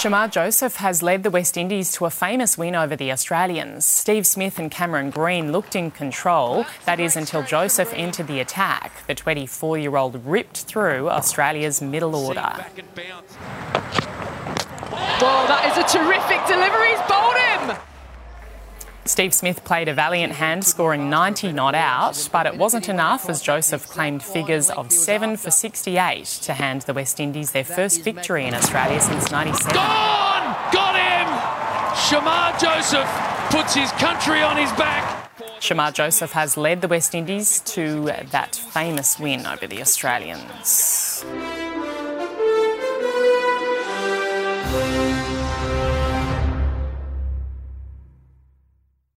Shamar Joseph has led the West Indies to a famous win over the Australians. Steve Smith and Cameron Green looked in control, that is, until Joseph entered the attack. The 24 year old ripped through Australia's middle order. Whoa, that is a terrific delivery. He's. Steve Smith played a valiant hand, scoring 90 not out, but it wasn't enough as Joseph claimed figures of 7 for 68 to hand the West Indies their first victory in Australia since 97. Gone! Got him! Shamar Joseph puts his country on his back. Shamar Joseph has led the West Indies to that famous win over the Australians.